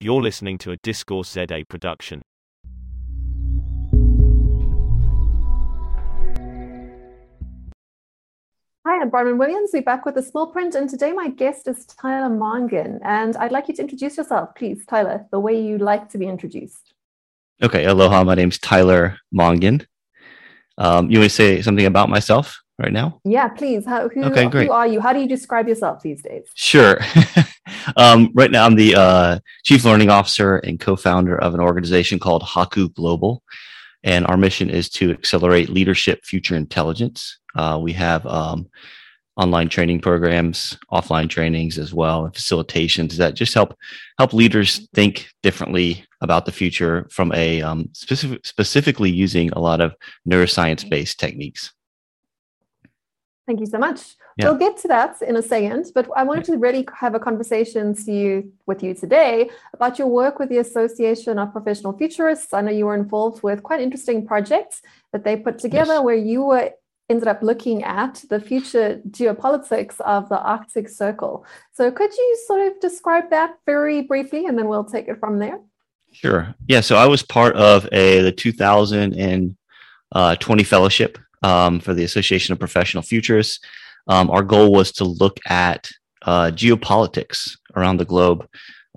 You're listening to a Discourse ZA production. Hi, I'm Bronwyn Williams. We're back with the small print, and today my guest is Tyler Mongan. And I'd like you to introduce yourself, please, Tyler, the way you like to be introduced. Okay, aloha. My name's Tyler Mongan. Um, you want to say something about myself right now? Yeah, please. How, who, Okay, great. who are you? How do you describe yourself these days? Sure. um, right now, I'm the uh, chief learning officer and co-founder of an organization called Haku Global, and our mission is to accelerate leadership, future intelligence. Uh, we have um, online training programs, offline trainings as well, and facilitations that just help help leaders think differently about the future from a um, specific, specifically using a lot of neuroscience based techniques. Thank you so much. Yeah. We'll get to that in a second, but I wanted to really have a conversation to you with you today about your work with the Association of Professional Futurists. I know you were involved with quite interesting projects that they put together Yes. where you were ended up looking at the future geopolitics of the Arctic Circle. So could you sort of describe that very briefly and then we'll take it from there? Sure. Yeah. So I was part of a the 2020 fellowship um, for the Association of Professional Futurists. Um, our goal was to look at uh, geopolitics around the globe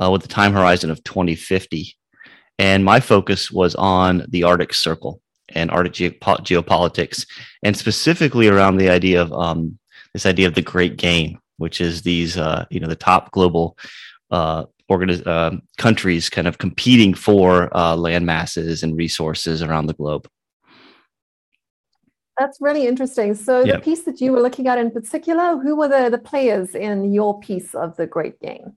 uh, with the time horizon of 2050. And my focus was on the Arctic Circle and Arctic geopo- geopolitics, and specifically around the idea of um, this idea of the Great Game, which is these, uh, you know, the top global uh, organiz- uh, countries kind of competing for uh, land masses and resources around the globe. That's really interesting. So Yeah. the piece that you were looking at in particular, who were the, the players in your piece of the Great Game?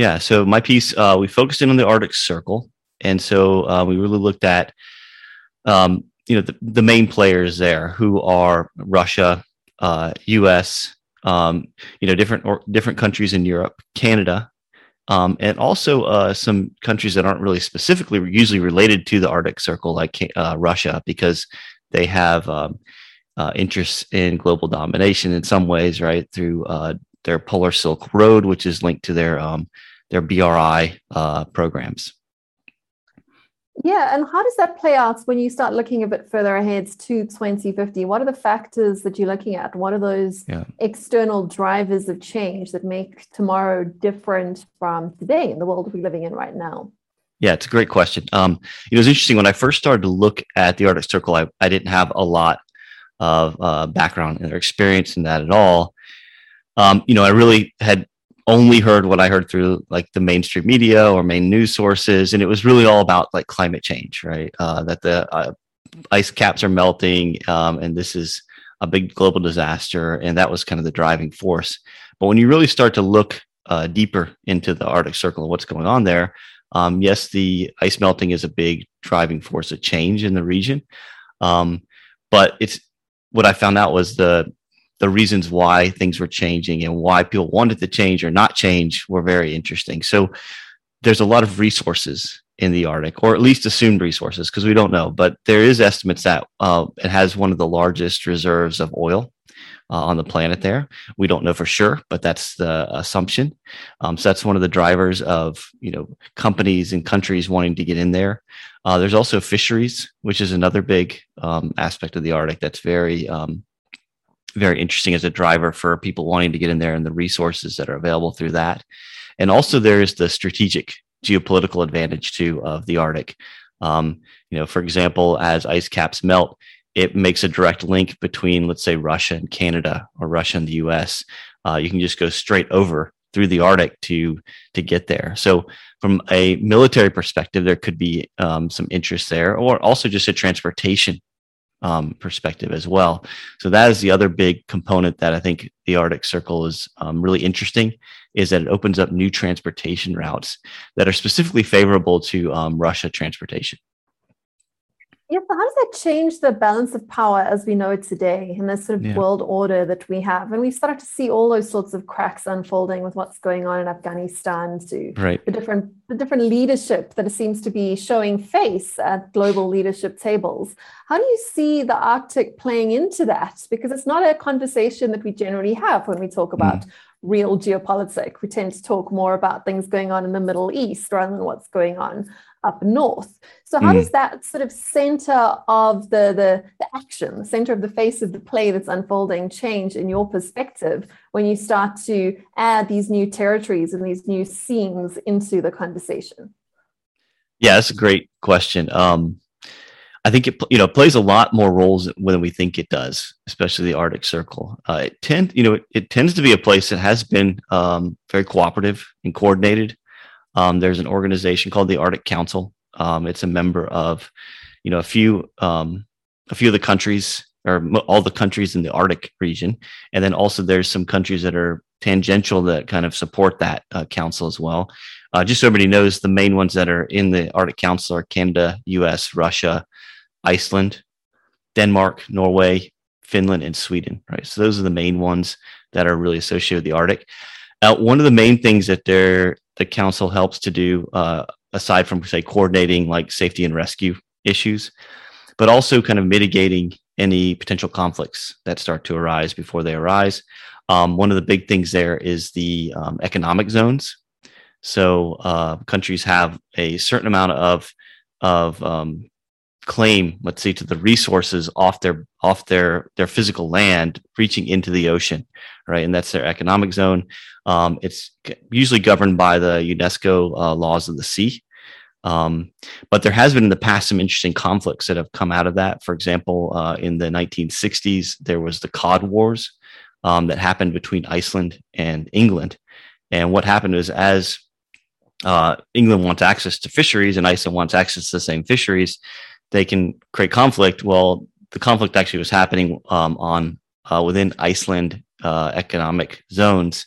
Yeah. So my piece, uh, we focused in on the Arctic Circle, and so uh, we really looked at, um, you know, the, the main players there, who are Russia, uh, U.S., um, you know, different or different countries in Europe, Canada, um, and also uh, some countries that aren't really specifically usually related to the Arctic Circle, like uh, Russia, because they have um, uh, interests in global domination in some ways, right? Through uh, their Polar Silk Road, which is linked to their um, their BRI uh, programs. Yeah, and how does that play out when you start looking a bit further ahead to 2050? What are the factors that you're looking at? What are those Yeah. external drivers of change that make tomorrow different from today in the world we're living in right now? Yeah, it's a great question. Um, it was interesting when I first started to look at the Arctic Circle. I, I didn't have a lot of uh, background or experience in that at all. Um, you know, I really had only heard what I heard through like the mainstream media or main news sources, and it was really all about like climate change, right? Uh, that the uh, ice caps are melting, um, and this is a big global disaster, and that was kind of the driving force. But when you really start to look uh, deeper into the Arctic Circle and what's going on there, um, yes, the ice melting is a big driving force of change in the region, um, but it's what I found out was the the reasons why things were changing and why people wanted to change or not change were very interesting. So there's a lot of resources in the Arctic, or at least assumed resources, because we don't know. But there is estimates that uh, it has one of the largest reserves of oil uh, on the planet. There, we don't know for sure, but that's the assumption. Um, so that's one of the drivers of you know companies and countries wanting to get in there. Uh, there's also fisheries, which is another big um, aspect of the Arctic that's very um, very interesting as a driver for people wanting to get in there and the resources that are available through that. And also there is the strategic geopolitical advantage too of the Arctic. Um, you know, for example, as ice caps melt, it makes a direct link between, let's say, Russia and Canada or Russia and the U.S. Uh, you can just go straight over through the Arctic to to get there. So, from a military perspective, there could be um, some interest there, or also just a transportation um, perspective as well. So that is the other big component that I think the Arctic Circle is um, really interesting, is that it opens up new transportation routes that are specifically favorable to um, Russia transportation. Yeah, so how does that change the balance of power as we know it today in this sort of Yeah. world order that we have? And we've started to see all those sorts of cracks unfolding with what's going on in Afghanistan to Right. the different the different leadership that seems to be showing face at global leadership tables. How do you see the Arctic playing into that? Because it's not a conversation that we generally have when we talk hmm. about real geopolitics. We tend to talk more about things going on in the Middle East rather than what's going on up north. So how mm. does that sort of center of the, the, the action, the center of the face of the play that's unfolding change in your perspective when you start to add these new territories and these new scenes into the conversation? Yeah, that's a great question. Um, I think it you know plays a lot more roles than we think it does, especially the Arctic Circle. Uh, it tend you know it, it, tends to be a place that has been um, very cooperative and coordinated. Um, there's an organization called the Arctic Council. Um, it's a member of you know a few um, a few of the countries or all the countries in the Arctic region, and then also there's some countries that are tangential that kind of support that uh, council as well. Uh, just so everybody knows, the main ones that are in the Arctic Council are Canada, U.S., Russia, Iceland, Denmark, Norway, Finland, and Sweden. Right, so those are the main ones that are really associated with the Arctic. Uh, one of the main things that the council helps to do, uh, aside from say coordinating like safety and rescue issues, but also kind of mitigating any potential conflicts that start to arise before they arise. Um, one of the big things there is the um, economic zones. So uh, countries have a certain amount of of um, claim, let's say, to the resources off their off their their physical land, reaching into the ocean, right? And that's their economic zone. Um, it's usually governed by the UNESCO uh, laws of the sea. Um, but there has been in the past some interesting conflicts that have come out of that. For example, uh, in the 1960s, there was the Cod Wars um, that happened between Iceland and England. And what happened is, as uh, England wants access to fisheries and Iceland wants access to the same fisheries, they can create conflict. Well, the conflict actually was happening um, on uh, within Iceland uh, economic zones,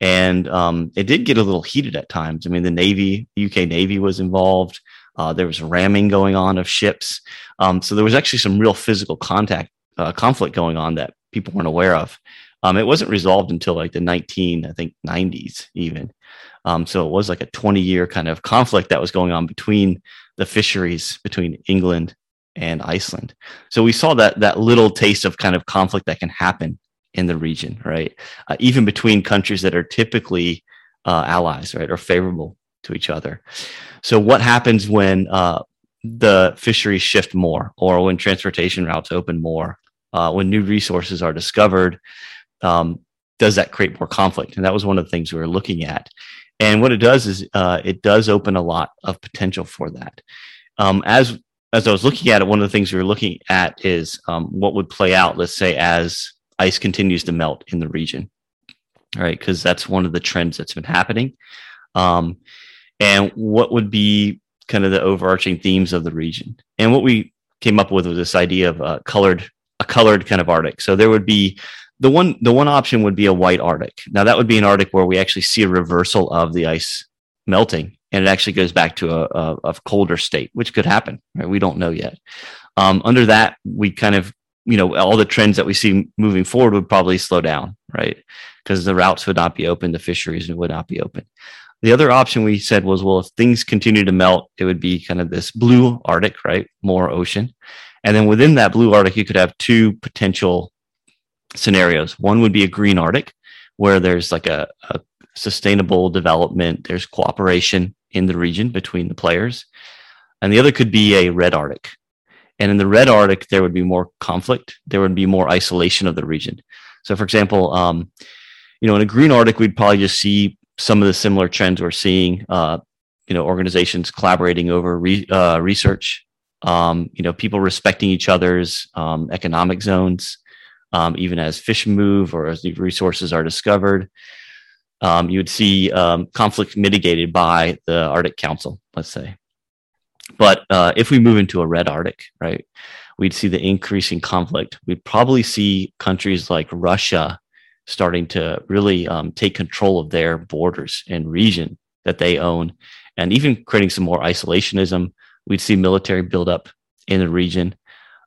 and um, it did get a little heated at times. I mean, the Navy, UK Navy, was involved. Uh, there was ramming going on of ships, um, so there was actually some real physical contact uh, conflict going on that people weren't aware of. Um, it wasn't resolved until like the 19, I think, 90s even. Um, so it was like a 20 year kind of conflict that was going on between the fisheries between England and Iceland. So we saw that that little taste of kind of conflict that can happen in the region, right? Uh, even between countries that are typically uh, allies, right, or favorable to each other. So what happens when uh, the fisheries shift more, or when transportation routes open more, uh, when new resources are discovered? Um, does that create more conflict? And that was one of the things we were looking at. And what it does is uh, it does open a lot of potential for that. Um, as as I was looking at it, one of the things we were looking at is um, what would play out, let's say, as ice continues to melt in the region, right? Because that's one of the trends that's been happening. Um, and what would be kind of the overarching themes of the region? And what we came up with was this idea of a colored, a colored kind of Arctic. So there would be the one the one option would be a white Arctic. Now that would be an Arctic where we actually see a reversal of the ice melting, and it actually goes back to a, a, a colder state, which could happen. Right? We don't know yet. Um, under that, we kind of you know all the trends that we see moving forward would probably slow down, right? Because the routes would not be open, the fisheries would not be open. The other option we said was, well, if things continue to melt, it would be kind of this blue Arctic, right? More ocean. And then within that blue Arctic, you could have two potential scenarios. One would be a green Arctic, where there's like a, a sustainable development, there's cooperation in the region between the players. And the other could be a red Arctic. And in the red Arctic, there would be more conflict, there would be more isolation of the region. So, for example, um, you know, in a green Arctic, we'd probably just see some of the similar trends we're seeing. Uh, you know, organizations collaborating over re, uh, research. Um, you know, people respecting each other's um, economic zones um, even as fish move or as the resources are discovered. Um, you would see um, conflict mitigated by the Arctic Council, let's say. But uh, if we move into a red Arctic, right, we'd see the increasing conflict. We'd probably see countries like Russia starting to really um, take control of their borders and region that they own, and even creating some more isolationism. We'd see military buildup in the region.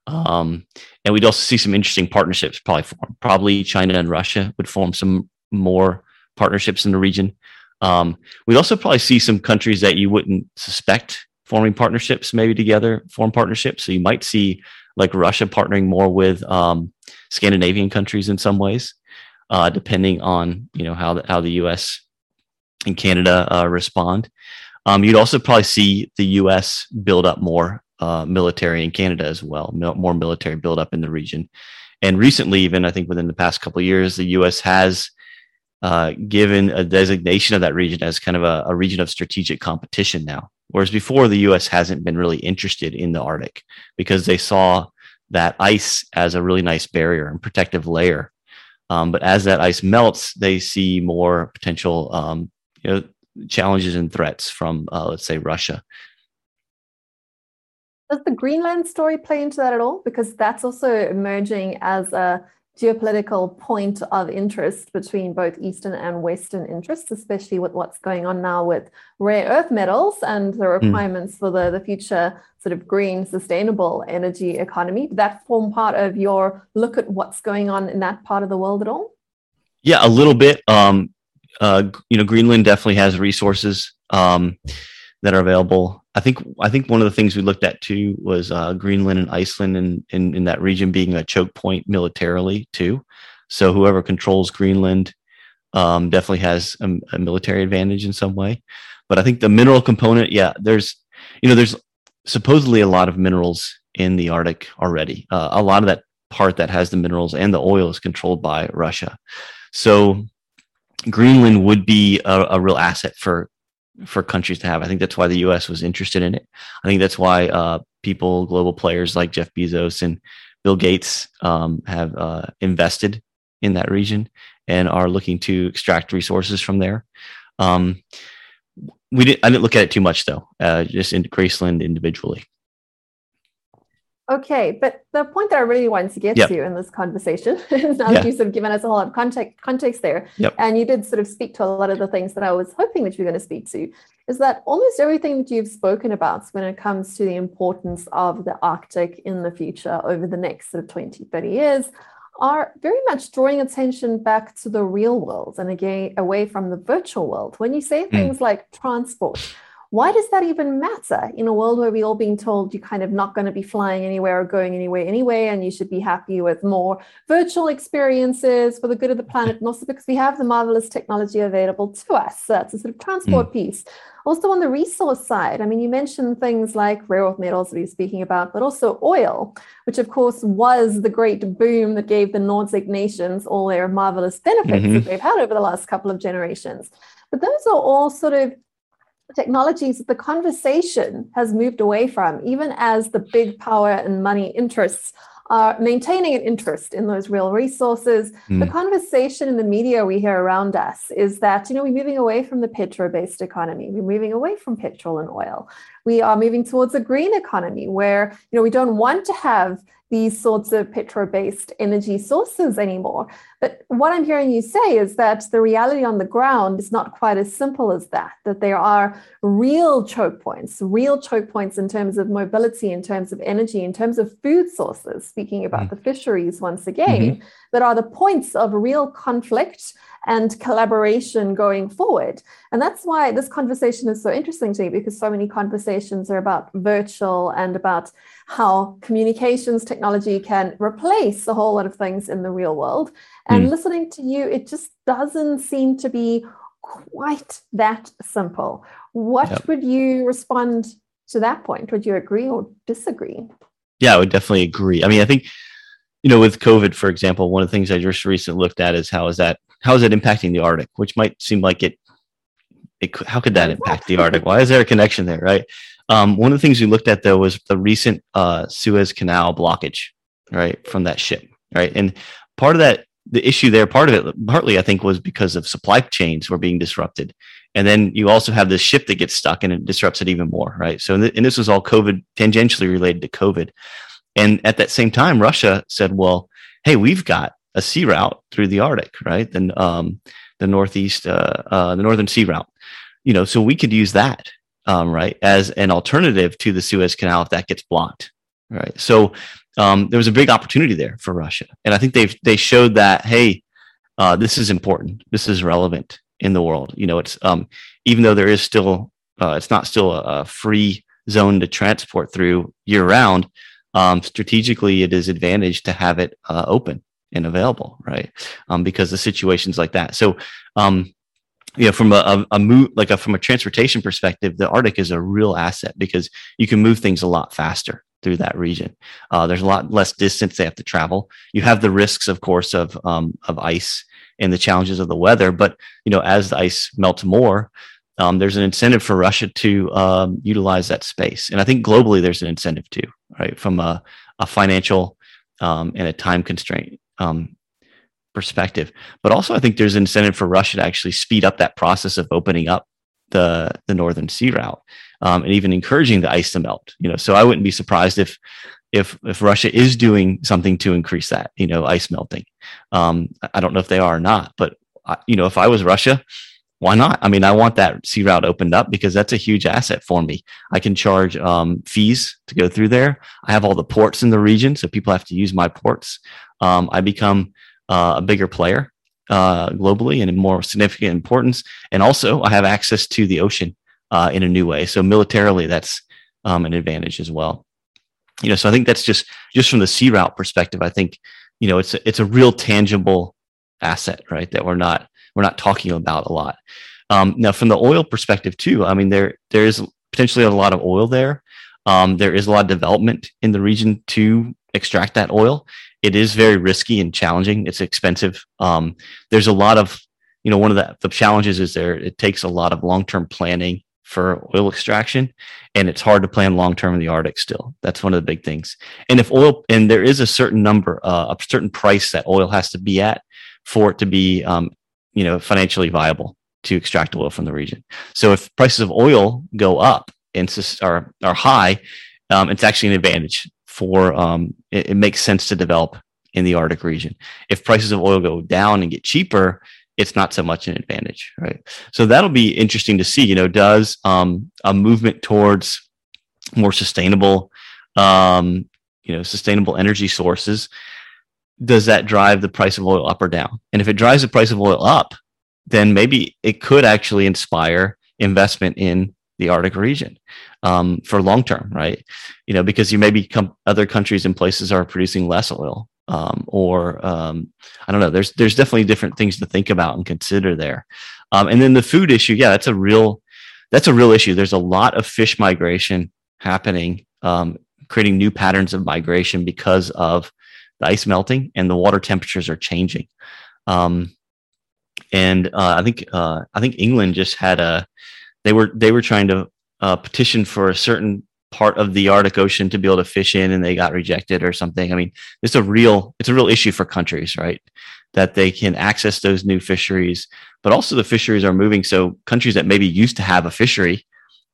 Um, and we'd also see some interesting partnerships probably form. Probably China and Russia would form some more partnerships in the region. Um, we'd also probably see some countries that you wouldn't suspect forming partnerships maybe together, form partnerships. So you might see like Russia partnering more with um, Scandinavian countries in some ways. uh, depending on you know how the, how the U.S. and Canada uh, respond. Um, you'd also probably see the U.S. build up more uh, military in Canada as well, mil- more military build up in the region. And recently, even I think within the past couple years, the U.S. has uh, given a designation of that region as kind of a, a, region of strategic competition now. Whereas before, the US hasn't been really interested in the Arctic because they saw that ice as a really nice barrier and protective layer. Um, but as that ice melts, they see more potential um, you know, challenges and threats from, uh, let's say, Russia. Does the Greenland story play into that at all? Because that's also emerging as a geopolitical point of interest between both Eastern and Western interests, especially with what's going on now with rare earth metals and the hmm. requirements mm. for the, the future sort of green, sustainable energy economy. Did that form part of your look at what's going on in that part of the world at all? Yeah, a little bit. Um, uh, you know, Greenland definitely has resources um, that are available. I think I think one of the things we looked at too was uh, Greenland and Iceland and in, in that region being a choke point militarily too. So whoever controls Greenland um, definitely has a, a, military advantage in some way. But I think the mineral component, yeah, there's you know there's supposedly a lot of minerals in the Arctic already. Uh, a lot of that part that has the minerals and the oil is controlled by Russia. So Greenland would be a, a real asset for for countries to have. I think that's why the U.S. was interested in it. I think that's why uh, people, global players like Jeff Bezos and Bill Gates, um, have uh, invested in that region and are looking to extract resources from there. Um, we didn't. I didn't look at it too much though. Uh, just in Greenland individually. Okay, but the point that I really wanted to get yep. to in this conversation is now yeah. that you've sort of given us a whole lot of context, context there, yep. and you did sort of speak to a lot of the things that I was hoping that you were going to speak to, is that almost everything that you've spoken about when it comes to the importance of the Arctic in the future over the next sort of 20, 30 years are very much drawing attention back to the real world and again away from the virtual world. When you say hmm. things mm. like transport, why does that even matter in a world where we're all being told you're kind of not going to be flying anywhere or going anywhere anyway, and you should be happy with more virtual experiences for the good of the planet, and also because we have the marvelous technology available to us. So that's a sort of transport mm. piece. Also, on the resource side, I mean, you mentioned things like rare earth metals that you're speaking about, but also oil, which of course was the great boom that gave the Nordic nations all their marvelous benefits mm-hmm. that they've had over the last couple of generations. But those are all sort of technologies that the conversation has moved away from, even as the big power and money interests are maintaining an interest in those real resources. Mm. The conversation in the media we hear around us is that, you know, we're moving away from the petro based economy. We're moving away from petrol and oil. We are moving towards a green economy where, you know, we don't want to have these sorts of petro-based energy sources anymore. But what I'm hearing you say is that the reality on the ground is not quite as simple as that, that there are real choke points, real choke points in terms of mobility, in terms of energy, in terms of food sources, speaking about mm-hmm. the fisheries once again, mm-hmm. that are the points of real conflict and collaboration going forward. And that's why this conversation is so interesting to me because so many conversations are about virtual and about how communications technology can replace a whole lot of things in the real world. And mm. listening to you, it just doesn't seem to be quite that simple. What yep. would you respond to that point? Would you agree or disagree? Yeah, I would definitely agree. I mean, I think you know, with COVID, for example, one of the things I just recently looked at is how is that how is it impacting the Arctic? Which might seem like it. it how could that impact the Arctic? Why is there a connection there, right? Um, one of the things we looked at though was the recent uh, Suez Canal blockage, right, from that ship, right, and part of that, the issue there, part of it, partly I think was because of supply chains were being disrupted, and then you also have this ship that gets stuck and it disrupts it even more, right? So, and this was all COVID tangentially related to COVID, and at that same time, Russia said, "Well, hey, we've got a sea route through the Arctic, right? Then um, the northeast, uh, uh, the northern sea route. You know, so we could use that, um, right, as an alternative to the Suez Canal if that gets blocked, right? So um, there was a big opportunity there for Russia, and I think they've they showed that hey, uh, this is important, this is relevant in the world. You know, it's um, even though there is still uh, it's not still a, a free zone to transport through year round. Um, strategically, it is advantage to have it uh, open and available, right? Um, because the situations like that. So, um, you know, from a, a, a move like a, from a transportation perspective, the Arctic is a real asset because you can move things a lot faster through that region. Uh, there's a lot less distance they have to travel. You have the risks, of course, of um, of ice and the challenges of the weather. But you know, as the ice melts more, um, there's an incentive for Russia to um, utilize that space, and I think globally there's an incentive too, right, from a, a financial um, and a time constraint um, perspective. But also, I think there's an incentive for Russia to actually speed up that process of opening up the the northern sea route um, and even encouraging the ice to melt. You know, so I wouldn't be surprised if if if Russia is doing something to increase that, you know, ice melting. Um, I don't know if they are or not, but I, you know, if I was Russia, why not? I mean, I want that sea route opened up because that's a huge asset for me. I can charge um, fees to go through there. I have all the ports in the region, so people have to use my ports. Um, I become uh, a bigger player uh, globally and in more significant importance. And also, I have access to the ocean uh, in a new way. So militarily, that's um, an advantage as well. You know, so I think that's just just from the sea route perspective. I think you know it's a, it's a real tangible asset, right? That we're not we're not talking about a lot. Um, now, from the oil perspective too, I mean there there is potentially a lot of oil there. Um, there is a lot of development in the region to extract that oil. It is very risky and challenging. It's expensive. Um, there's a lot of you know one of the, the challenges is there it takes a lot of long term planning for oil extraction and it's hard to plan long term in the arctic still. That's one of the big things. And if oil and there is a certain number uh, a certain price that oil has to be at for it to be um, you know financially viable to extract oil from the region. So if prices of oil go up and are, are high um, it's actually an advantage for um, it, it makes sense to develop in the arctic region. If prices of oil go down and get cheaper it's not so much an advantage, right? So that'll be interesting to see. You know, does um, a movement towards more sustainable, um, you know, sustainable energy sources, does that drive the price of oil up or down? And if it drives the price of oil up, then maybe it could actually inspire investment in the Arctic region um, for long term, right? You know, because you maybe other countries and places are producing less oil, um, or um, I don't know. There's there's definitely different things to think about and consider there. Um, and then the food issue, yeah, that's a real that's a real issue. There's a lot of fish migration happening, um, creating new patterns of migration because of the ice melting and the water temperatures are changing. Um, and uh, I think uh, I think England just had a they were they were trying to uh, petition for a certain part of the Arctic Ocean to be able to fish in and they got rejected or something. I mean, it's a real it's a real issue for countries, right? That they can access those new fisheries, but also the fisheries are moving. So countries that maybe used to have a fishery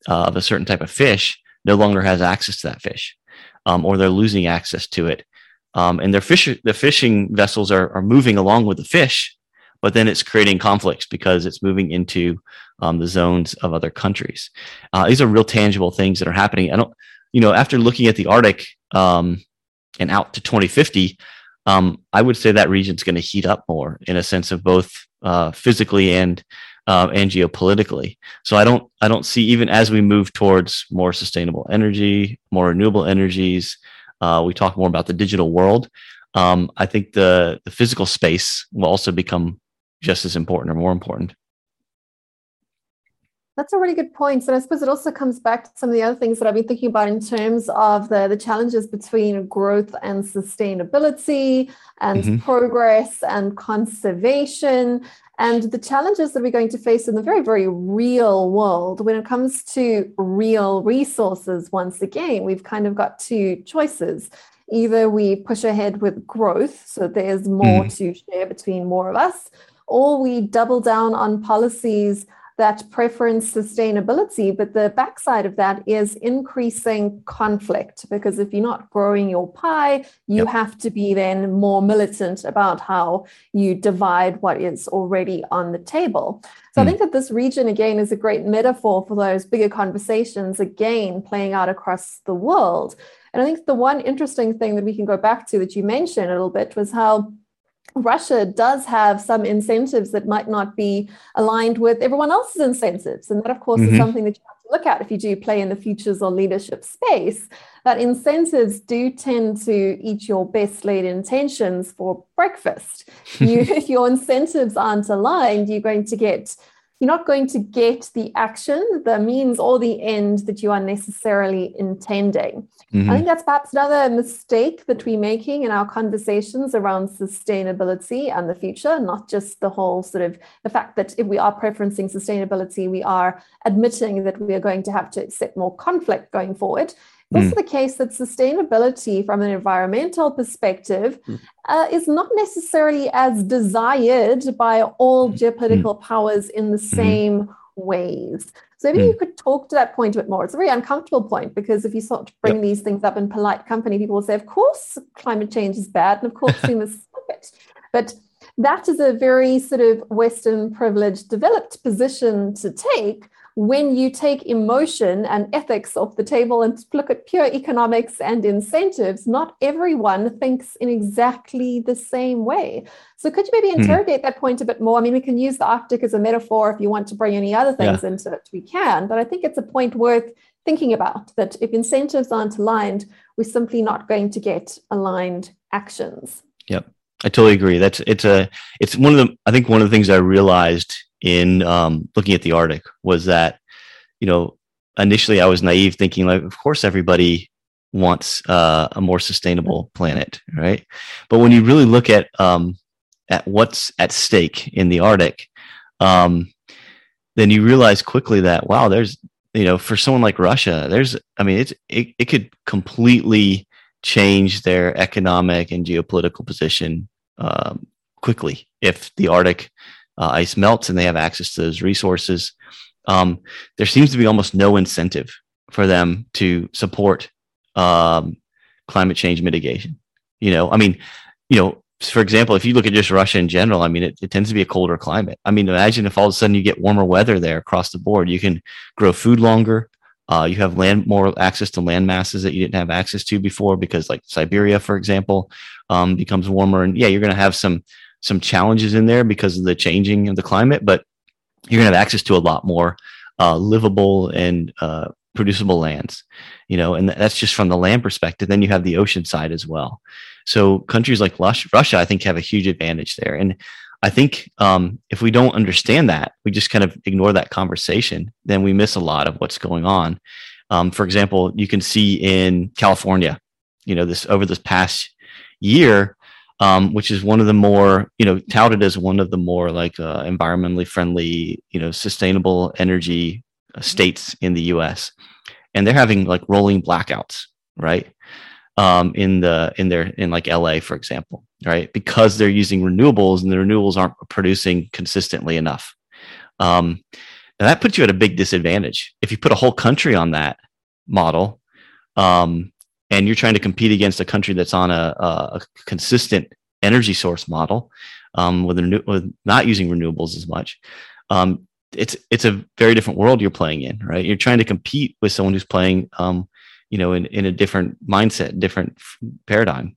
uh, of a certain type of fish no longer has access to that fish, um, or they're losing access to it. Um, and their fish the fishing vessels are, are moving along with the fish, but then it's creating conflicts because it's moving into um, the zones of other countries. Uh, these are real tangible things that are happening. I don't, you know, after looking at the Arctic um, and out to 2050, um, I would say that region's going to heat up more in a sense of both uh, physically and uh, and geopolitically. So I don't I don't see even as we move towards more sustainable energy, more renewable energies. Uh, we talk more about the digital world. Um, I think the the physical space will also become just as important or more important. That's a really good point. And I suppose it also comes back to some of the other things that I've been thinking about in terms of the, the challenges between growth and sustainability and mm-hmm. progress and conservation and the challenges that we're going to face in the very, very real world when it comes to real resources. Once again, we've kind of got two choices. Either we push ahead with growth, so there's more mm. to share between more of us, or we double down on policies that preference sustainability. But the backside of that is increasing conflict because if you're not growing your pie, you yep. have to be then more militant about how you divide what is already on the table. So I hmm. think that this region again is a great metaphor for those bigger conversations again playing out across the world. And I think the one interesting thing that we can go back to that you mentioned a little bit was how Russia does have some incentives that might not be aligned with everyone else's incentives. And that, of course, mm-hmm. is something that you have to look at if you do play in the futures or leadership space, that incentives do tend to eat your best laid intentions for breakfast. You, if your incentives aren't aligned, you're going to get you're not going to get the action, the means, or the end that you are necessarily intending. Mm-hmm. I think that's perhaps another mistake that we're making in our conversations around sustainability and the future, not just the whole sort of the fact that if we are preferencing sustainability, we are admitting that we are going to have to accept more conflict going forward. Also mm. the case that sustainability from an environmental perspective mm. uh, is not necessarily as desired by all mm. geopolitical powers in the mm-hmm. same ways. So maybe you could talk to that point a bit more. It's a very uncomfortable point because if you sort of bring yep. these things up in polite company, people will say, of course, climate change is bad, and of course, we must stop it. But that is a very sort of Western privileged developed position to take when you take emotion and ethics off the table and look at pure economics and incentives, not everyone thinks in exactly the same way. So, could you maybe hmm. interrogate mm. that point a bit more? I mean, we can use the Arctic as a metaphor if you want to bring any other things yeah. into it, we can. But I think it's a point worth thinking about that if incentives aren't aligned, we're simply not going to get aligned actions. Yep. I totally agree. That's it's a it's one of the I think one of the things I realized in um, looking at the Arctic was that, you know, initially I was naive thinking like, of course, everybody wants uh, a more sustainable planet, right? But when you really look at um, at what's at stake in the Arctic, um, then you realize quickly that wow, there's you know, for someone like Russia, there's I mean, it's it, it could completely change their economic and geopolitical position um, quickly if the Arctic uh, ice melts and they have access to those resources, um, there seems to be almost no incentive for them to support um, climate change mitigation. You know, I mean, you know, for example, if you look at just Russia in general, I mean, it, it, tends to be a colder climate. I mean, imagine if all of a sudden you get warmer weather there across the board. You can grow food longer. Uh, you have land more access to land masses that you didn't have access to before because, like Siberia, for example, um, becomes warmer. And yeah, you're going to have some some challenges in there because of the changing of the climate, but you're going to have access to a lot more uh, livable and uh, producible lands, you know, and that's just from the land perspective. Then you have the ocean side as well. So countries like Russia, I think, have a huge advantage there. And I think um, if we don't understand that, we just kind of ignore that conversation, then we miss a lot of what's going on. Um, for example, you can see in California, you know, this over this past year, um, which is one of the more you know touted as one of the more like uh, environmentally friendly you know sustainable energy uh, states in the U.S. and they're having like rolling blackouts right um, in the in their in like LA for example right because they're using renewables and the renewables aren't producing consistently enough. Um, and that puts you at a big disadvantage if you put a whole country on that model. Um, and you're trying to compete against a country that's on a, a consistent energy source model um, with, renew- with not using renewables as much, um, it's it's a very different world you're playing in, right? You're trying to compete with someone who's playing, um, you know, in, in a different mindset, different paradigm.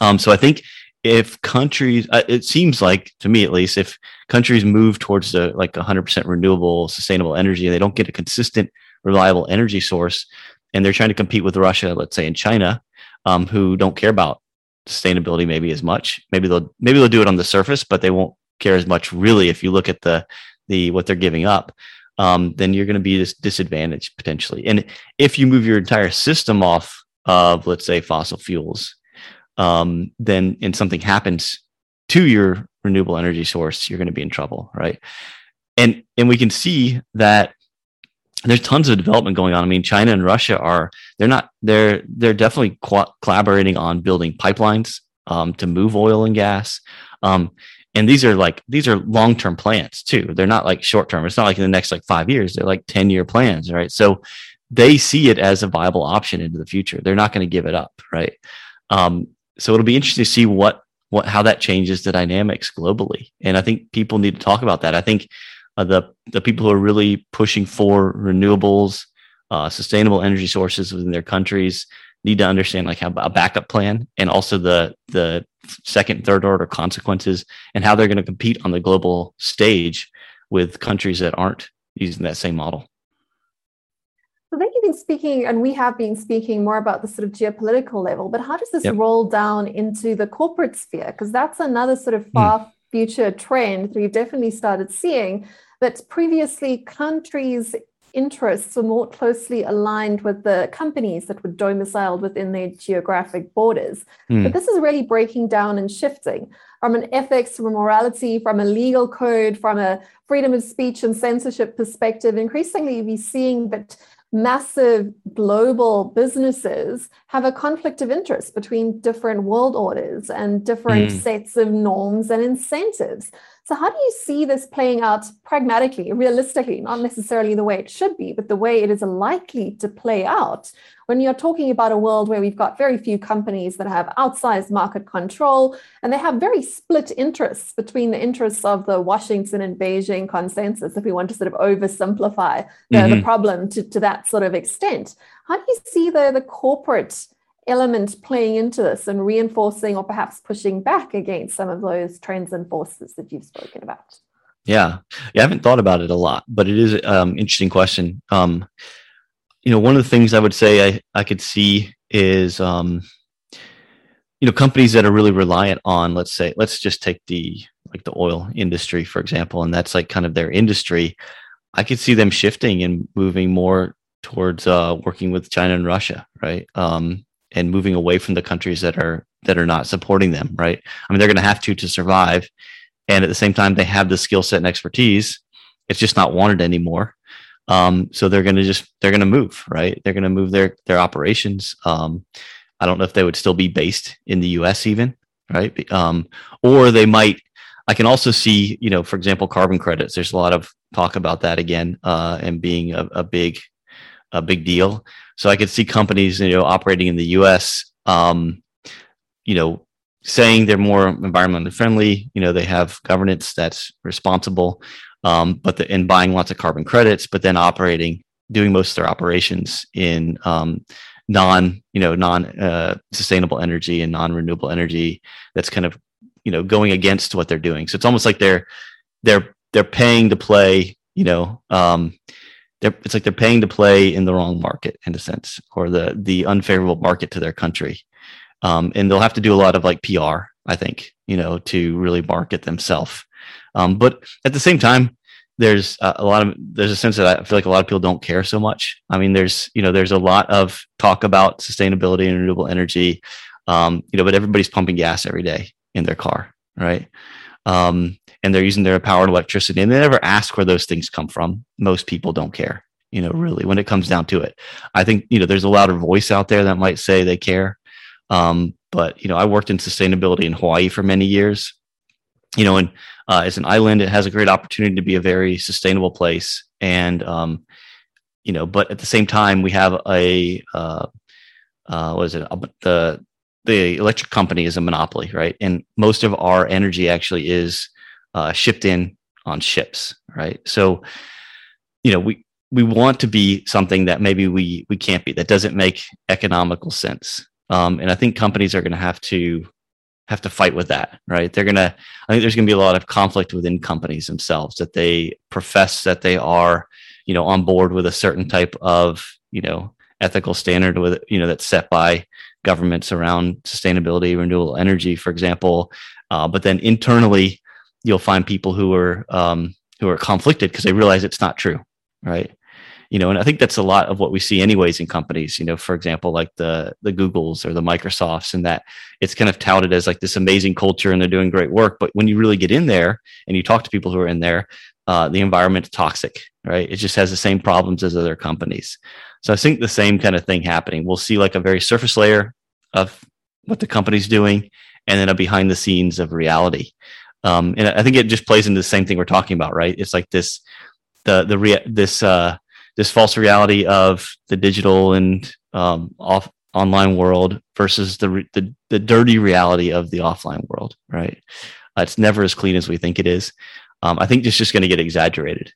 Um, so I think if countries, uh, it seems like to me at least, if countries move towards the like 100% renewable, sustainable energy, they don't get a consistent, reliable energy source, and they're trying to compete with Russia, let's say in China, um, who don't care about sustainability maybe as much. Maybe they'll maybe they'll do it on the surface, but they won't care as much really if you look at the the what they're giving up. Um, then you're going to be dis- disadvantaged potentially. And if you move your entire system off of let's say fossil fuels, um, then and something happens to your renewable energy source, you're going to be in trouble, right? And and we can see that there's tons of development going on. I mean, China and Russia are they're not they're they're definitely co- collaborating on building pipelines um, to move oil and gas. Um, and these are like these are long term plans too. They're not like short term. It's not like in the next like five years. They're like ten year plans, right? So they see it as a viable option into the future. They're not going to give it up, right? Um, so it'll be interesting to see what what how that changes the dynamics globally. And I think people need to talk about that. I think uh, the the people who are really pushing for renewables, uh, sustainable energy sources within their countries need to understand like how a backup plan and also the the second third order consequences and how they're going to compete on the global stage with countries that aren't using that same model you've been speaking, and we have been speaking more about the sort of geopolitical level, but how does this yep. roll down into the corporate sphere? Because that's another sort of hmm. far mm. future trend that we've definitely started seeing that previously countries interests were more closely aligned with the companies that were domiciled within their geographic borders. Mm. But this is really breaking down and shifting from an ethics, from a morality, from a legal code, from a freedom of speech and censorship perspective. Increasingly, we're seeing that massive global businesses have a conflict of interest between different world orders and different mm. sets of norms and incentives. So, how do you see this playing out pragmatically, realistically, not necessarily the way it should be, but the way it is likely to play out when you're talking about a world where we've got very few companies that have outsized market control and they have very split interests between the interests of the Washington and Beijing consensus, if we want to sort of oversimplify the, mm-hmm. the problem to, to that sort of extent? How do you see the, the corporate element playing into this and reinforcing or perhaps pushing back against some of those trends and forces that you've spoken about? Yeah, yeah, I haven't thought about it a lot, but it is an um, interesting question. Um, you know, one of the things I would say I, I could see is, um, you know, companies that are really reliant on, let's say, let's just take the like the oil industry, for example, and that's like kind of their industry. I could see them shifting and moving more towards uh, working with China and Russia, right? Um, and moving away from the countries that are that are not supporting them right? I mean they're going to have to to survive. And at the same time they have the skill set and expertise. It's just not wanted anymore. Um, so they're going to just they're going to move right? They're going to move their their operations. Um, i don't know if they would still be based in the us even right? Um, or they might i can also see you know for example carbon credits. There's a lot of talk about that again uh, and being a, a big a big deal so I could see companies, you know, operating in the U.S., um, you know, saying they're more environmentally friendly. You know, they have governance that's responsible, um, but the, and buying lots of carbon credits, but then operating, doing most of their operations in um, non, you know, non uh, sustainable energy and non renewable energy. That's kind of, you know, going against what they're doing. So it's almost like they're they're they're paying to play. You know, um, they're, it's like they're paying to play in the wrong market in a sense, or the the unfavorable market to their country. Um, and they'll have to do a lot of like PR, I think, you know, to really market themselves. Um, but at the same time, there's a lot of there's a sense that I feel like a lot of people don't care so much. I mean, there's you know there's a lot of talk about sustainability and renewable energy, um, you know, but everybody's pumping gas every day in their car, right? Um, and they're using their power and electricity and they never ask where those things come from. Most people don't care you know really when it comes down to it. I think you know there's a louder voice out there that might say they care um, but you know i worked in sustainability in hawaii for many years you know and uh, as an island. It has a great opportunity to be a very sustainable place and um, you know but at the same time we have a uh, uh, what is it? The the electric company is a monopoly right? And most of our energy actually is uh, shipped in on ships, right? So, you know, we we want to be something that maybe we we can't be. That doesn't make economical sense. Um, and I think companies are going to have to have to fight with that, right? They're gonna. I think there's going to be a lot of conflict within companies themselves that they profess that they are, you know, on board with a certain type of, you know, ethical standard with you know that's set by governments around sustainability, renewable energy, for example. Uh, but then internally, you'll find people who are um, who are conflicted because they realize it's not true, right? You know, and I think that's a lot of what we see anyways in companies. You know, for example, like the the Googles or the Microsofts, and that it's kind of touted as like this amazing culture and they're doing great work. But when you really get in there and you talk to people who are in there, uh, the environment's toxic, right? It just has the same problems as other companies. So I think the same kind of thing happening. We'll see like a very surface layer of what the company's doing, and then a behind the scenes of reality. Um, and I think it just plays into the same thing we're talking about, right? It's like this, the the rea- this uh, this false reality of the digital and um, off online world versus the, the the dirty reality of the offline world, right? Uh, it's never as clean as we think it is. Um, I think it's just going to get exaggerated.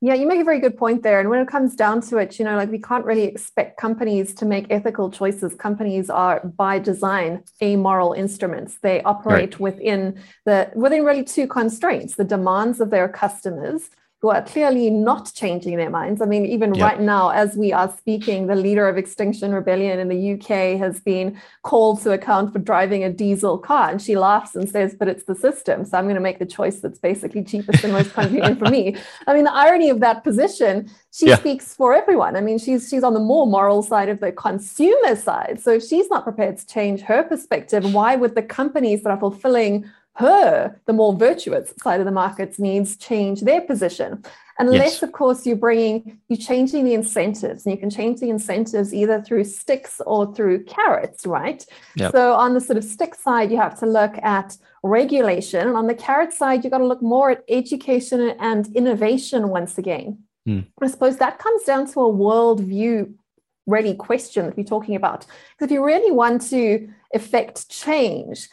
Yeah, you make a very good point there. And when it comes down to it, you know, like we can't really expect companies to make ethical choices. Companies are by design amoral instruments. They operate right. within the within really two constraints: the demands of their customers who are clearly not changing their minds. I mean, even yep. right now, as we are speaking, the leader of Extinction Rebellion in the UK has been called to account for driving a diesel car. And she laughs and says, But it's the system. So I'm going to make the choice that's basically cheapest and most convenient for me. I mean, the irony of that position, she yeah. speaks for everyone. I mean, she's she's on the more moral side of the consumer side. So if she's not prepared to change her perspective, why would the companies that are fulfilling her, the more virtuous side of the market's needs, change their position. Unless, yes. of course, you're bringing, you're changing the incentives, and you can change the incentives either through sticks or through carrots, right? Yep. So, on the sort of stick side, you have to look at regulation. And on the carrot side, you've got to look more at education and innovation once again. Hmm. I suppose that comes down to a worldview ready question that we're talking about. Because if you really want to effect change,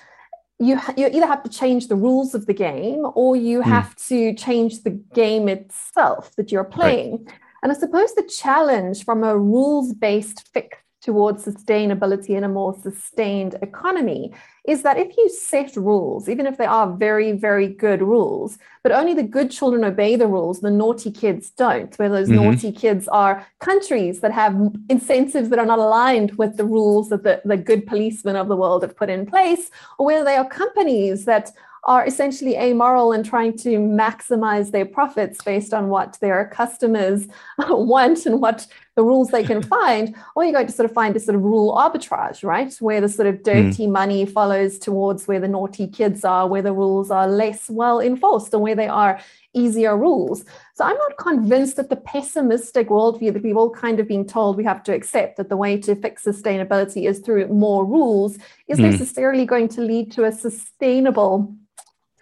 you you either have to change the rules of the game or you mm. have to change the game itself that you're playing. Right. And I suppose the challenge from a rules based fix towards sustainability and a more sustained economy is that if you set rules, even if they are very, very good rules, but only the good children obey the rules, the naughty kids don't, where those mm-hmm. naughty kids are countries that have incentives that are not aligned with the rules that the, the good policemen of the world have put in place, or whether they are companies that are essentially amoral and trying to maximize their profits based on what their customers want and what the rules they can find, or you're going to sort of find this sort of rule arbitrage, right? Where the sort of dirty mm. money follows towards where the naughty kids are, where the rules are less well enforced, and where they are easier rules. So I'm not convinced that the pessimistic worldview that we've all kind of been told we have to accept that the way to fix sustainability is through more rules is mm. necessarily going to lead to a sustainable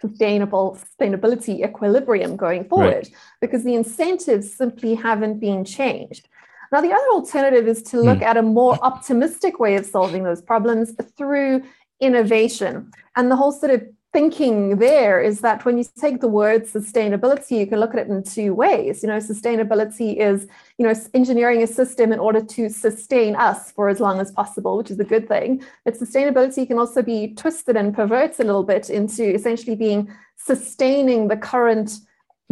sustainable sustainability equilibrium going forward right. because the incentives simply haven't been changed. Now, the other alternative is to look mm. at a more optimistic way of solving those problems through innovation. And the whole sort of thinking there is that when you take the word sustainability, you can look at it in two ways. You know, sustainability is, you know, engineering a system in order to sustain us for as long as possible, which is a good thing. But sustainability can also be twisted and perverts a little bit into essentially being sustaining the current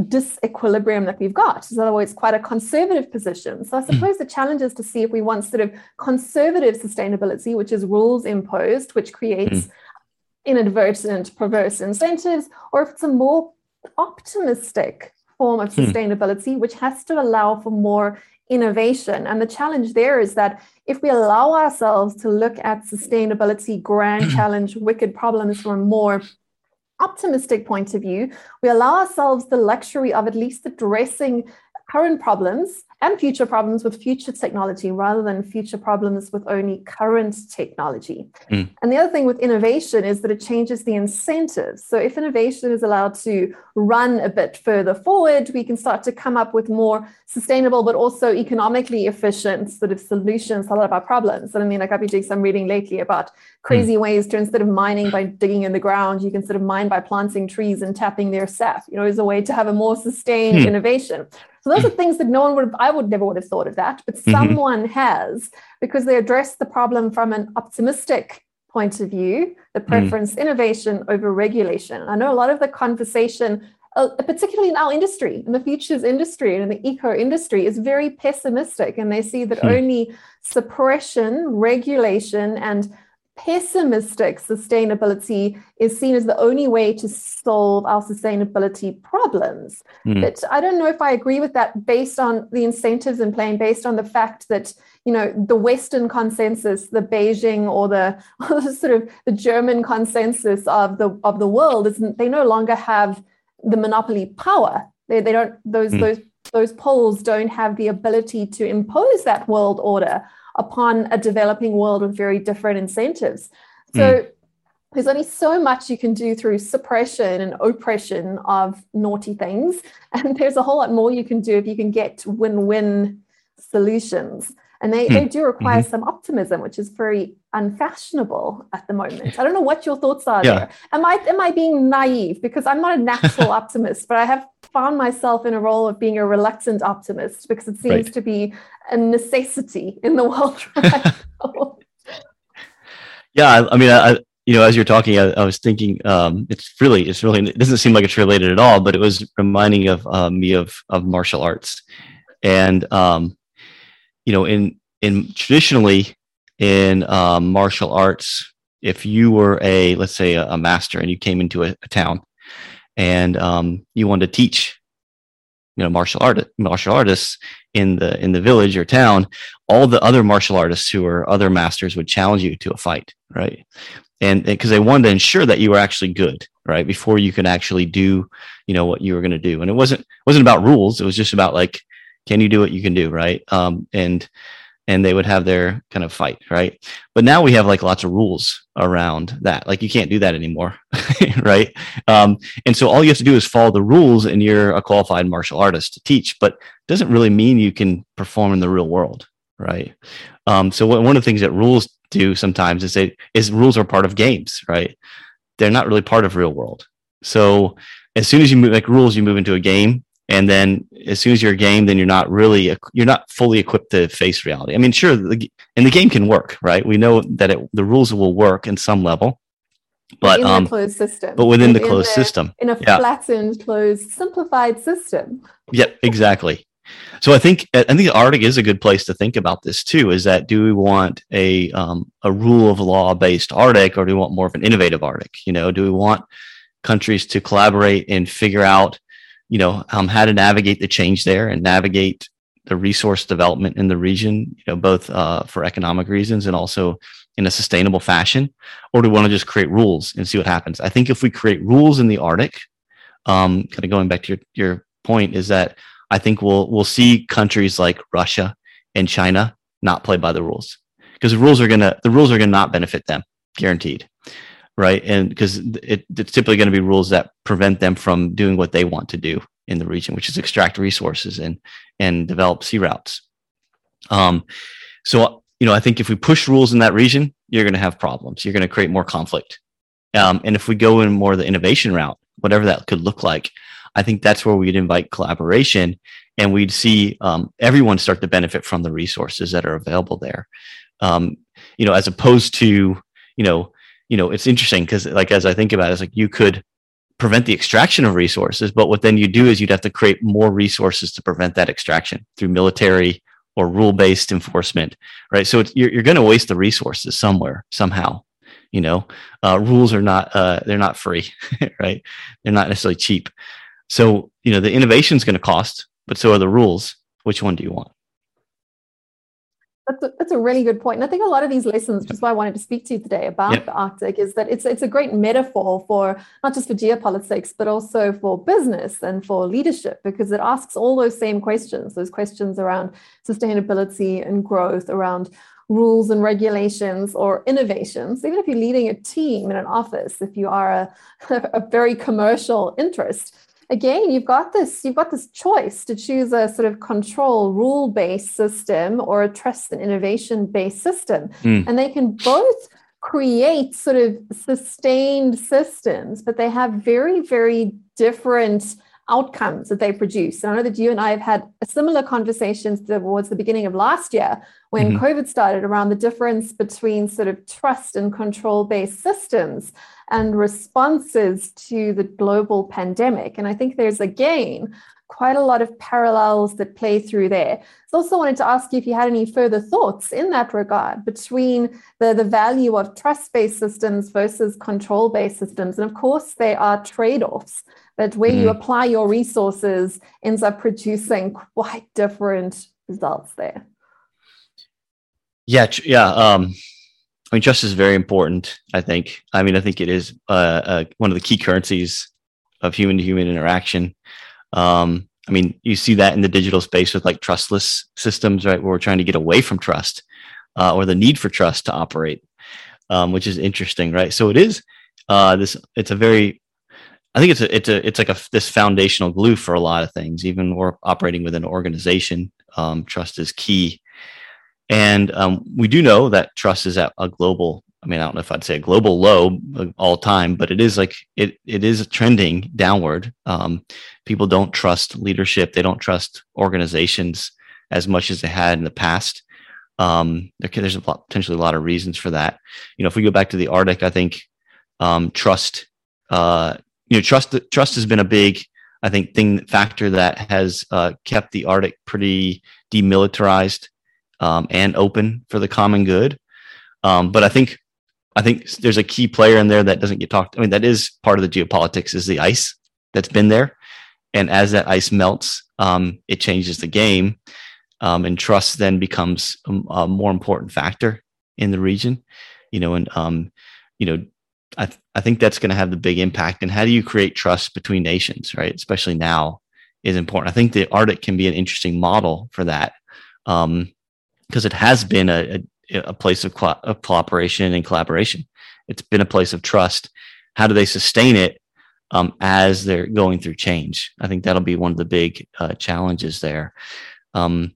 disequilibrium that we've got. So, in other words, quite a conservative position. So, I hmm. suppose the challenge is to see if we want sort of conservative sustainability, which is rules imposed, which creates mm inadvertent, perverse incentives, or if it's a more optimistic form of hmm. sustainability, which has to allow for more innovation. And the challenge there is that if we allow ourselves to look at sustainability, grand challenge, wicked problems from a more optimistic point of view, we allow ourselves the luxury of at least addressing current problems and future problems with future technology rather than future problems with only current technology. Mm. And the other thing with innovation is that it changes the incentives. So if innovation is allowed to run a bit further forward, we can start to come up with more sustainable but also economically efficient sort of solutions to a lot of our problems. And I mean, like I've been doing some reading lately about crazy mm. ways to instead of mining by digging in the ground, you can sort of mine by planting trees and tapping their sap, you know, as a way to have a more sustained mm. innovation. So those are things that no one would have, I would never would have thought of that, but mm-hmm. someone has because they address the problem from an optimistic point of view, the mm. preference mm. innovation over regulation. I know a lot of the conversation, uh, particularly in our industry, in the futures industry and in the eco industry, is very pessimistic, and they see that mm. only suppression, regulation, and pessimistic sustainability is seen as the only way to solve our sustainability problems. Mm. But I don't know if I agree with that based on the incentives in play and based on the fact that you know the Western consensus, the Beijing or the, or the sort of the German consensus of the of the world is they no longer have the monopoly power. They, they don't those mm. those those poles don't have the ability to impose that world order upon a developing world with very different incentives. So mm. there's only so much you can do through suppression and oppression of naughty things. And there's a whole lot more you can do if you can get win win solutions. And they, mm. they do require mm-hmm. some optimism, which is very unfashionable at the moment. I don't know what your thoughts are yeah. there. Am I am I being naive? Because I'm not a natural optimist, but I have found myself in a role of being a reluctant optimist because it seems right. to be a necessity in the world right yeah, I, I mean, I, you know, as you're talking, I, I was thinking, um, it's really, it's really, it doesn't seem like it's related at all, but it was reminding of uh, me of of martial arts, and um, you know, in in traditionally in um, martial arts, if you were a let's say a, a master and you came into a, a town and um, you wanted to teach you know martial art martial artists in the in the village or town all the other martial artists who are other masters would challenge you to a fight right? And because they wanted to ensure that you were actually good right? Before you could actually do you know what you were going to do. And it wasn't wasn't about rules. It was just about like can you do what you can do right? Um and and they would have their kind of fight, right? But now we have like lots of rules around that. Like you can't do that anymore, right? Um, and so all you have to do is follow the rules, and you're a qualified martial artist to teach. But doesn't really mean you can perform in the real world, right? Um, so one of the things that rules do sometimes is say is rules are part of games, right? They're not really part of real world. So as soon as you move like rules, you move into a game and then as soon as you're a game then you're not really you're not fully equipped to face reality. I mean sure the, and the game can work right? We know that it, the rules will work in some level but in um closed system. but within the closed the, system. in a yeah. flattened closed simplified system. Yeah exactly. So i think i think the arctic is a good place to think about this too is that do we want a um, a rule of law based arctic or do we want more of an innovative arctic? You know do we want countries to collaborate and figure out you know um, how to navigate the change there and navigate the resource development in the region you know both uh, for economic reasons and also in a sustainable fashion? Or do we want to just create rules and see what happens? I think if we create rules in the arctic um, kind of going back to your, your point is that i think we'll we'll see countries like russia and china not play by the rules. Because the rules are gonna the rules are gonna not benefit them guaranteed right? And because it, it's typically going to be rules that prevent them from doing what they want to do in the region, which is extract resources and and develop sea routes. Um, so you know, I think if we push rules in that region, you're going to have problems. You're going to create more conflict. Um, and if we go in more the innovation route, whatever that could look like, I think that's where we'd invite collaboration and we'd see um, everyone start to benefit from the resources that are available there. Um, you know, as opposed to, you know, you know, it's interesting because like as I think about it, it's like you could prevent the extraction of resources, but what then you do is you'd have to create more resources to prevent that extraction through military or rule-based enforcement, right? So you're, you're going to waste the resources somewhere, somehow. You know, uh, rules are not uh, they're not free, right? They're not necessarily cheap. So you know, the innovation is going to cost, but so are the rules. Which one do you want? That's a, that's a really good point. And I think a lot of these lessons, which is why I wanted to speak to you today about yep. the Arctic, is that it's it's a great metaphor for not just for geopolitics, but also for business and for leadership, because it asks all those same questions, those questions around sustainability and growth, around rules and regulations or innovations. Even if you're leading a team in an office, if you are a, a very commercial interest, again you've got this you've got this choice to choose a sort of control rule based system or a trust and innovation based system mm. and they can both create sort of sustained systems but they have very very different outcomes that they produce. And I know that you and I have had similar conversations towards the beginning of last year when mm-hmm. COVID started around the difference between sort of trust and control based systems and responses to the global pandemic. And I think there's again quite a lot of parallels that play through there. So also wanted to ask you if you had any further thoughts in that regard between the, the value of trust-based systems versus control-based systems. And of course, there are trade-offs that where mm. you apply your resources ends up producing quite different results there. Yeah, yeah. Um, I mean, trust is very important. I think. I mean, I think it is uh, uh, one of the key currencies of human to human interaction. Um, I mean, you see that in the digital space with like trustless systems, right? Where we're trying to get away from trust uh, or the need for trust to operate, um, which is interesting, right? So it is uh, this. It's a very I think it's a it's a it's like a this foundational glue for a lot of things. Even we're operating within an organization, um, trust is key, and um, we do know that trust is at a global. I mean, I don't know if I'd say a global low all time, but it is like it it is trending downward. Um, people don't trust leadership; they don't trust organizations as much as they had in the past. Um, there, there's a lot, potentially a lot of reasons for that. You know, if we go back to the Arctic, I think um, trust. Uh, you know, trust trust has been a big, I think, thing factor that has uh, kept the Arctic pretty demilitarized um, and open for the common good. Um, but I think I think there's a key player in there that doesn't get talked. I mean, that is part of the geopolitics is the ice that's been there, and as that ice melts, um, it changes the game, um, and trust then becomes a, a, more important factor in the region. You know, and um, you know, I th- I think that's going to have the big impact. And how do you create trust between nations, right? Especially now, is important. I think the Arctic can be an interesting model for that, because it has been a, a a place of, co- of cooperation and collaboration. It's been a place of trust. How do they sustain it um, as they're going through change? I think that'll be one of the big uh, challenges there. Um,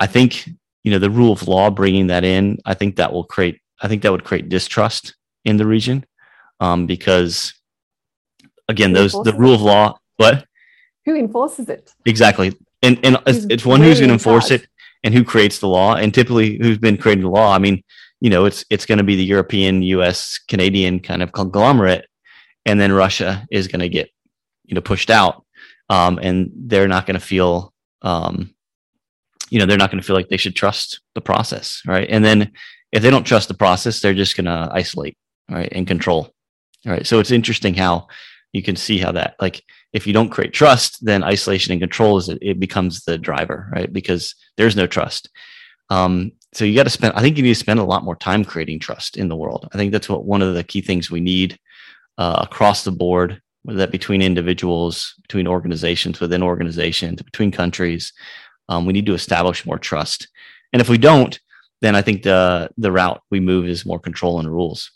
I think you know the rule of law bringing that in. I think that will create. I think that would create distrust in the region um, because again, those the rule of law. What? Who enforces it? Exactly, and and it's, it's one who's going to enforce it and who creates the law. And typically who's been creating the law? I mean you know it's it's going to be the european us canadian kind of conglomerate and then russia is going to get you know pushed out. Um, and they're not going to feel um, you know they're not going to feel like they should trust the process right? And then if they don't trust the process they're just going to isolate right and control right? So it's interesting how you can see how that like if you don't create trust, then isolation and control is it becomes the driver, right? Because there's no trust. Um, so you got to spend. I think you need to spend a lot more time creating trust in the world. I think that's what one of the key things we need uh, across the board, whether that between individuals, between organizations, within organizations, between countries. Um, we need to establish more trust, and if we don't, then I think the the route we move is more control and rules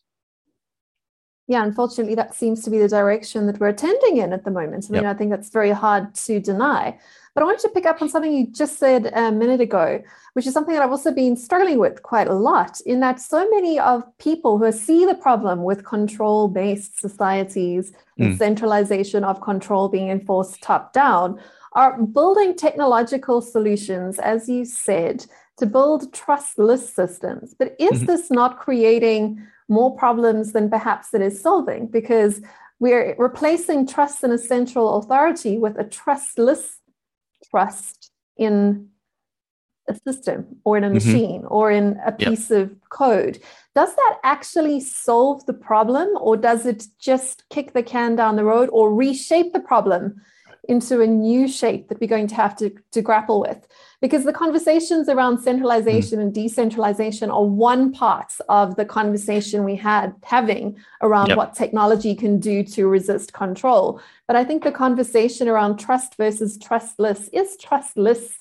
yeah, unfortunately, that seems to be the direction that we're tending in at the moment. I mean, yep. I think that's very hard to deny. But I wanted to pick up on something you just said a minute ago, which is something that I've also been struggling with quite a lot, in that so many of people who see the problem with control based societies and mm. centralization of control being enforced top down are building technological solutions, as you said, to build trustless systems. But is mm-hmm. this not creating more problems than perhaps it is solving because we're replacing trust in a central authority with a trustless trust in a system or in a mm-hmm. machine or in a piece yep. of code. Does that actually solve the problem or does it just kick the can down the road or reshape the problem into a new shape that we're going to have to, to grapple with? because the conversations around centralization mm. and decentralization are one part of the conversation we had having around yep. what technology can do to resist control but i think the conversation around trust versus trustless is trustless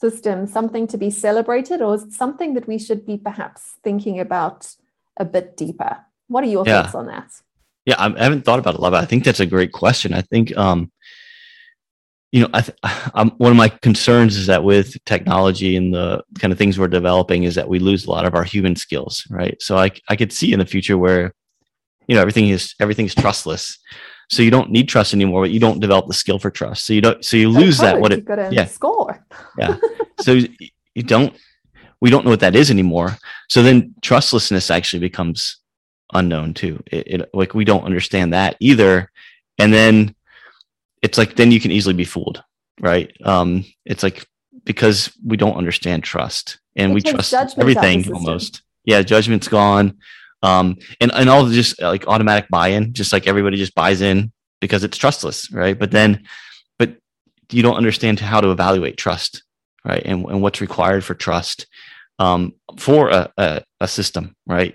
system something to be celebrated or is it something that we should be perhaps thinking about a bit deeper what are your yeah. thoughts on that yeah i haven't thought about it a lot but i think that's a great question i think um, you know, I th- I'm, um, one of my concerns is that with technology and the kind of things we're developing is that we lose a lot of our human skills, right? So I, I could see in the future where, you know, everything is everything's trustless. So you don't need trust anymore, but you don't develop the skill for trust. So you don't. So you lose that. What it? Yeah. Score. yeah. So you don't. We don't know what that is anymore. So then trustlessness actually becomes unknown too. It, it like we don't understand that either, and then it's like then you can easily be fooled, right? Um, it's like because we don't understand trust and it we trust everything almost. Yeah, judgment's gone. Um, and, and all just like automatic buy-in, just like everybody just buys in because it's trustless, right? But then, but you don't understand how to evaluate trust, right? And, and what's required for trust um, for a, a, a, system, right?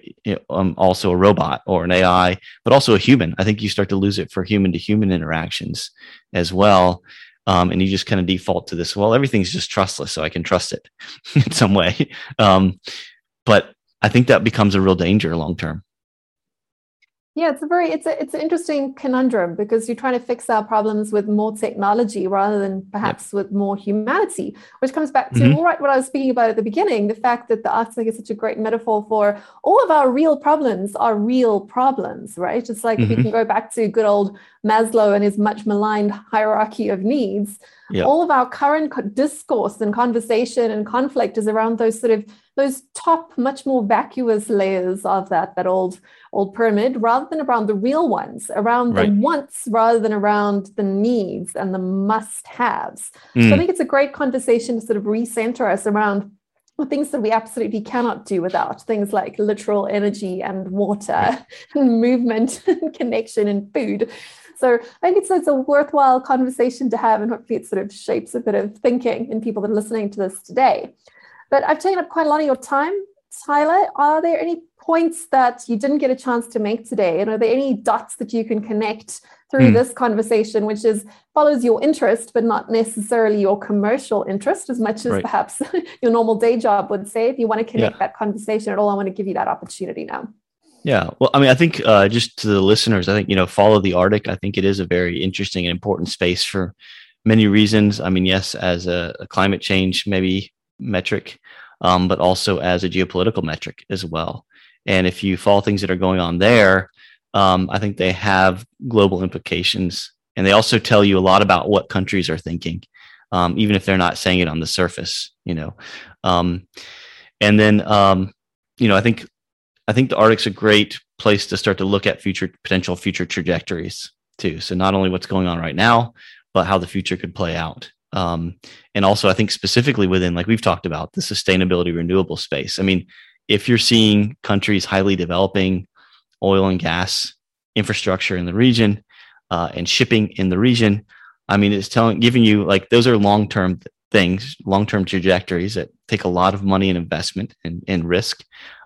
Um, also a robot or an AI, but also a human. I think you start to lose it for human to human interactions as well. Um, and you just kind of default to this. Well, everything's just trustless, so I can trust it in some way. Um, but I think that becomes a real danger long term. Yeah, it's a very it's a it's an interesting conundrum because you're trying to fix our problems with more technology rather than perhaps yep. with more humanity, which comes back to mm-hmm. right what I was speaking about at the beginning, the fact that the Arctic is such a great metaphor for all of our real problems are real problems, right? It's like mm-hmm. if you mm-hmm. can go back to good old Maslow and his much maligned hierarchy of needs, yep. all of our current discourse and conversation and conflict is around those sort of those top, much more vacuous layers of that that old old pyramid, rather than around the real ones, around right. the wants rather than around the needs and the must-haves. Mm. So I mm. think it's a great conversation to sort of recenter us around things that we absolutely cannot do without things like literal energy and water and movement and connection and food so i think it's, it's a worthwhile conversation to have and hopefully it sort of shapes a bit of thinking in people that are listening to this today but i've taken up quite a lot of your time tyler are there any points that you didn't get a chance to make today and are there any dots that you can connect through mm. this conversation, which is follows your interest, but not necessarily your commercial interest as much as right. perhaps your normal day job would say. If you want to connect yeah. that conversation at all, I want to give you that opportunity now. Yeah, well, I mean, I think uh, just to the listeners, I think you know, follow the Arctic. I think it is a very interesting and important space for many reasons. I mean, yes, as a, a climate change maybe metric, um, but also as a geopolitical metric as well. And if you follow things that are going on there, um, I think they have global implications, and they also tell you a lot about what countries are thinking, um, even if they're not saying it on the surface. You know, um, and then um, you know, I think I think the Arctic's a great place to start to look at future potential future trajectories too. So not only what's going on right now, but how the future could play out. Um, and also, I think specifically within, like we've talked about, the sustainability renewable space. I mean, if you're seeing countries highly developing oil and gas infrastructure in the region uh, and shipping in the region. I mean, it's telling, giving you like those are long term things, long term trajectories that take a lot of money and investment and, and risk.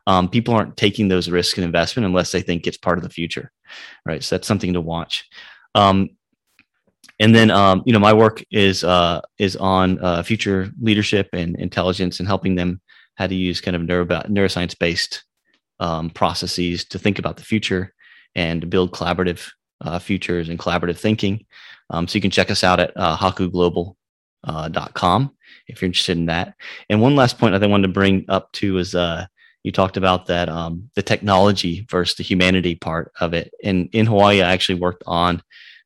Um, people aren't taking those risks and investment unless they think it's part of the future, right? So that's something to watch. Um, and then, um, you know, my work is uh, is on uh, future leadership and intelligence and helping them how to use kind of neuro- neuroscience based um, processes to think about the future and build collaborative uh, futures and collaborative thinking. Um, so you can check us out at uh, hakuglobal.com uh, if you're interested in that. And one last point I wanted to bring up too is uh, you talked about that um, the technology versus the humanity part of it. And in Hawaii, I actually worked on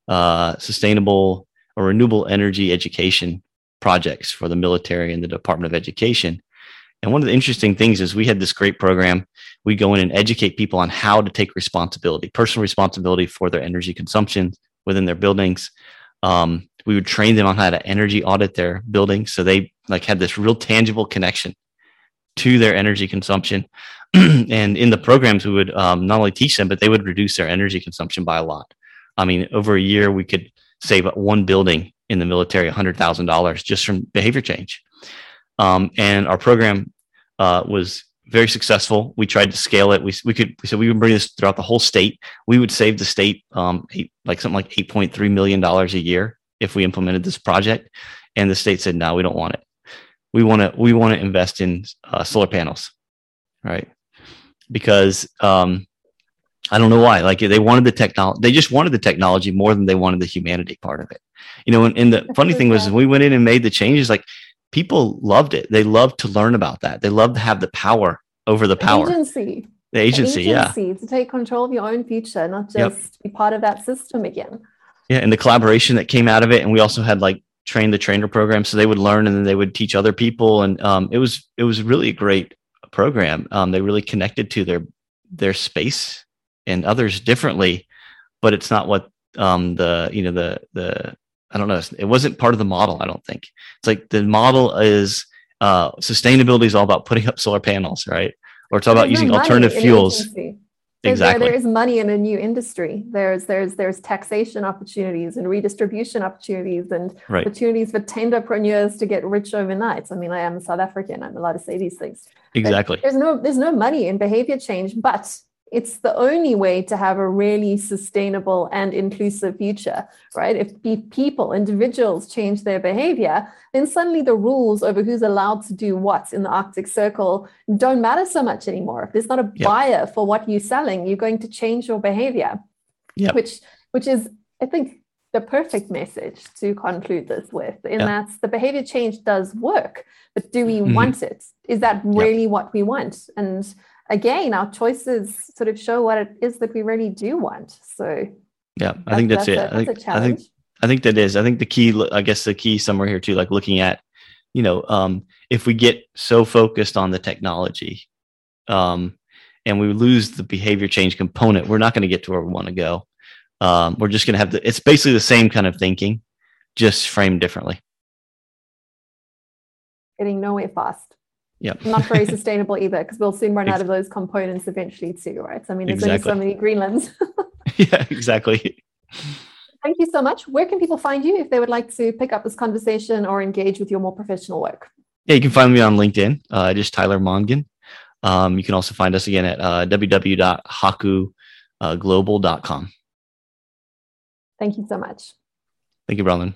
uh, sustainable or renewable energy education projects for the military and the Department of Education. And one of the interesting things is we had this great program. We go in and educate people on how to take responsibility, personal responsibility for their energy consumption within their buildings. Um, we would train them on how to energy audit their buildings, so they like had this real tangible connection to their energy consumption. and in the programs, we would um, not only teach them, but they would reduce their energy consumption by a lot. I mean, over a year, we could save one building in the military $100,000 just from behavior change. Um, and our program uh, was very successful. We tried to scale it. We, we could, said we would bring this throughout the whole state. We would save the state um, eight, like something like $8.3 million a year if we implemented this project. And the state said, no, we don't want it. We want to, we want to invest in uh, solar panels. Right. Because, um, I don't know why. Like they wanted the technology. They just wanted the technology more than they wanted the humanity part of it. You know, and, and the funny thing was, we went in and made the changes. Like people loved it. They loved to learn about that. They loved to have the power over the power. Agency. The agency, the agency yeah. To take control of your own future, not just yep. be part of that system again. Yeah, and the collaboration that came out of it, and we also had like train the trainer program, so they would learn and then they would teach other people, and um, it was it was really a great program. Um, they really connected to their their space and others differently, but it's not what um, the you know the the I don't know. It wasn't part of the model. I don't think it's like the model is uh, sustainability is all about putting up solar panels, right? Or it's all about using alternative fuels. exactly. There is money in a new industry. There's there's there's taxation opportunities and redistribution opportunities and right. opportunities for tenderpreneurs to get rich overnight. I mean, I am a South African. I'm allowed to say these things. Exactly. But there's no there's no money in behavior change, but it's the only way to have a really sustainable and inclusive future, right? If people, individuals change their behavior, then suddenly the rules over who's allowed to do what in the Arctic Circle don't matter so much anymore. If there's not a yep. buyer for what you're selling, you're going to change your behavior. Yep. Which which is, I think, the perfect message to conclude this with. In yep. that the behavior change does work, but do we mm-hmm. want it? Is that really what we want? And again, our choices sort of show what it is that we really do want. So yeah, I think that's, that's it. A, I, think, I think I think that is. I think the key, I guess the key somewhere here too, like looking at, you know, um, if we get so focused on the technology, um, and we lose the behavior change component, we're not going to get to where we want to go. Um, we're just going to have the, it's basically the same kind of thinking, just framed differently. Getting nowhere fast. Yeah. Not very sustainable either, because we'll soon run out of those components eventually too, right? So, I mean, there's exactly. only so many Greenlands. yeah, exactly. Thank you so much. Where can people find you if they would like to pick up this conversation or engage with your more professional work? Yeah, you can find me on LinkedIn, uh, just Tyler Mongan. Um, you can also find us again at uh, www.hakuglobal.com. Thank you so much. Thank you, Bronwyn.